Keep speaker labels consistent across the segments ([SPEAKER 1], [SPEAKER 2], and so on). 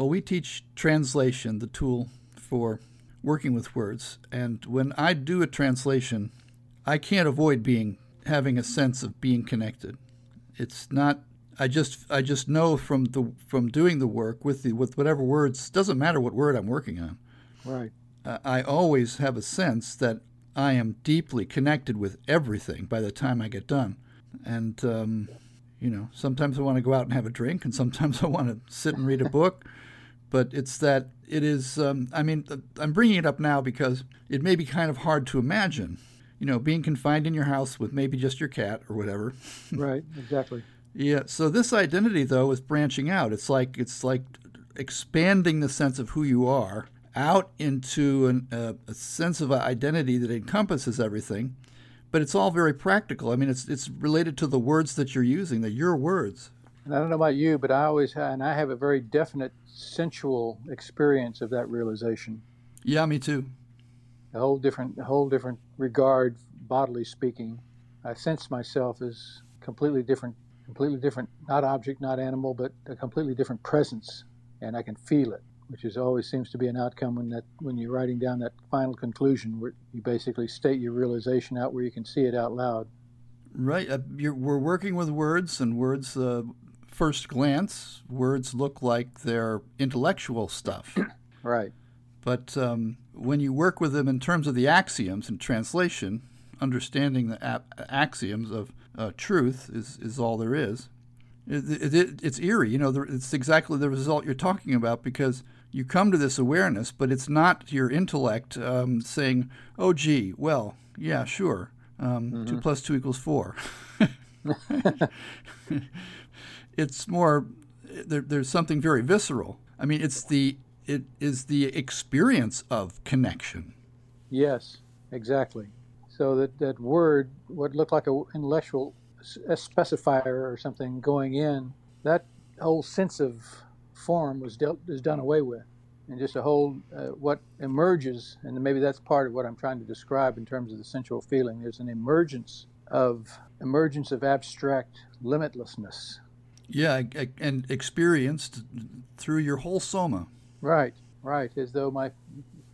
[SPEAKER 1] Well, we teach translation, the tool for working with words. And when I do a translation, I can't avoid being having a sense of being connected. It's not I just I just know from the from doing the work with the with whatever words doesn't matter what word I'm working on.
[SPEAKER 2] Right.
[SPEAKER 1] Uh, I always have a sense that I am deeply connected with everything by the time I get done, and um, you know sometimes I want to go out and have a drink, and sometimes I want to sit and read a book. But it's that it is. Um, I mean, I'm bringing it up now because it may be kind of hard to imagine you know, being confined in your house with maybe just your cat or whatever.
[SPEAKER 2] right, exactly.
[SPEAKER 1] yeah. So this identity though is branching out. It's like it's like expanding the sense of who you are out into an, uh, a sense of identity that encompasses everything. But it's all very practical. I mean, it's it's related to the words that you're using. They're your words.
[SPEAKER 2] And I don't know about you, but I always have, and I have a very definite sensual experience of that realization.
[SPEAKER 1] Yeah, me too
[SPEAKER 2] a whole different, a whole different regard, bodily speaking. I sense myself as completely different, completely different, not object, not animal, but a completely different presence, and I can feel it, which is always seems to be an outcome when that when you're writing down that final conclusion, where you basically state your realization out where you can see it out loud.
[SPEAKER 1] Right. Uh, we're working with words, and words, uh, first glance, words look like they're intellectual stuff.
[SPEAKER 2] right.
[SPEAKER 1] But um, when you work with them in terms of the axioms and translation, understanding the axioms of uh, truth is, is all there is. It, it, it's eerie, you know. It's exactly the result you're talking about because you come to this awareness, but it's not your intellect um, saying, "Oh, gee, well, yeah, sure, um, mm-hmm. two plus two equals four. it's more there, there's something very visceral. I mean, it's the it is the experience of connection.
[SPEAKER 2] Yes, exactly. So that, that word, what looked like an intellectual specifier or something going in, that whole sense of form was dealt is done away with, and just a whole uh, what emerges, and maybe that's part of what I'm trying to describe in terms of the sensual feeling. There's an emergence of emergence of abstract limitlessness.
[SPEAKER 1] Yeah, and experienced through your whole soma.
[SPEAKER 2] Right, right. As though my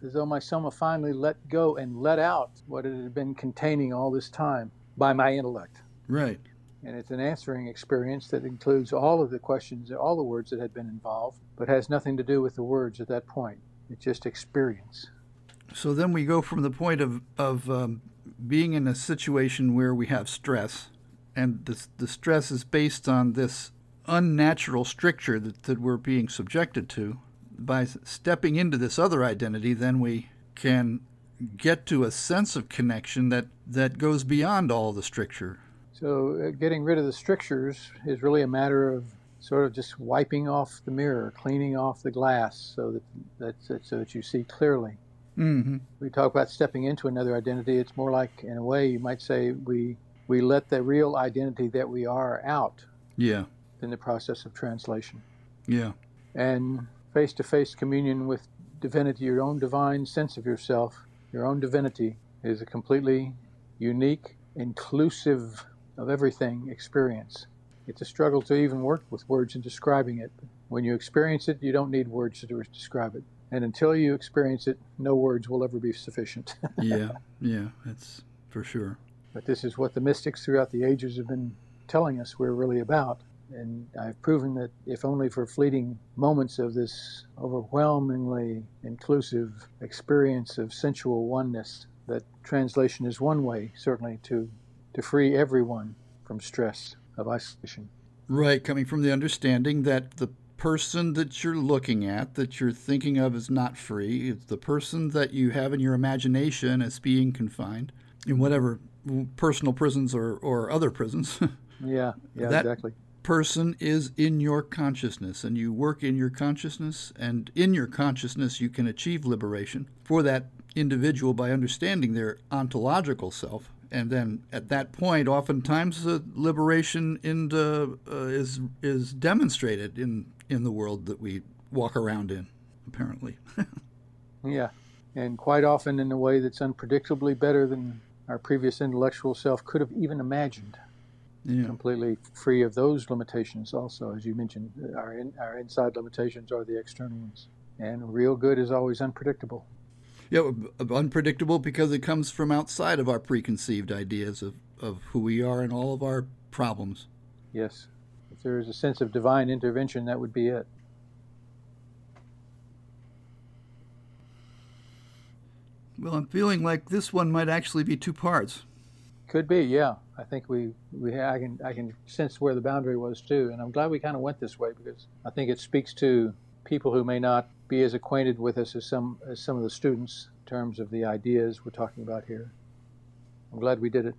[SPEAKER 2] as though my soma finally let go and let out what it had been containing all this time by my intellect.
[SPEAKER 1] Right.
[SPEAKER 2] And it's an answering experience that includes all of the questions, all the words that had been involved, but has nothing to do with the words at that point. It's just experience.
[SPEAKER 1] So then we go from the point of, of um, being in a situation where we have stress, and the, the stress is based on this unnatural stricture that, that we're being subjected to by stepping into this other identity, then we can get to a sense of connection that, that goes beyond all the stricture.
[SPEAKER 2] So, uh, getting rid of the strictures is really a matter of sort of just wiping off the mirror, cleaning off the glass, so that that so that you see clearly.
[SPEAKER 1] Mm-hmm.
[SPEAKER 2] We talk about stepping into another identity. It's more like, in a way, you might say we we let the real identity that we are out.
[SPEAKER 1] Yeah.
[SPEAKER 2] In the process of translation.
[SPEAKER 1] Yeah.
[SPEAKER 2] And face to face communion with divinity, your own divine sense of yourself, your own divinity, is a completely unique, inclusive of everything experience. It's a struggle to even work with words in describing it. When you experience it, you don't need words to describe it. And until you experience it, no words will ever be sufficient.
[SPEAKER 1] yeah, yeah, that's for sure.
[SPEAKER 2] But this is what the mystics throughout the ages have been telling us we're really about. And I've proven that if only for fleeting moments of this overwhelmingly inclusive experience of sensual oneness, that translation is one way, certainly, to, to free everyone from stress of isolation.
[SPEAKER 1] Right, coming from the understanding that the person that you're looking at, that you're thinking of is not free. It's the person that you have in your imagination as being confined in whatever personal prisons or, or other prisons.
[SPEAKER 2] yeah, yeah, that, exactly
[SPEAKER 1] person is in your consciousness and you work in your consciousness and in your consciousness you can achieve liberation for that individual by understanding their ontological self and then at that point oftentimes the liberation in the, uh, is is demonstrated in in the world that we walk around in apparently.
[SPEAKER 2] Yeah and quite often in a way that's unpredictably better than our previous intellectual self could have even imagined yeah. completely free of those limitations. Also, as you mentioned, our in, our inside limitations are the external ones, and real good is always unpredictable.
[SPEAKER 1] Yeah, uh, uh, unpredictable because it comes from outside of our preconceived ideas of, of who we are and all of our problems.
[SPEAKER 2] Yes. If there is a sense of divine intervention, that would be it.
[SPEAKER 1] Well, I'm feeling like this one might actually be two parts.
[SPEAKER 2] Could be, yeah. I think we, we I can I can sense where the boundary was too, and I'm glad we kind of went this way because I think it speaks to people who may not be as acquainted with us as some as some of the students in terms of the ideas we're talking about here. I'm glad we did it.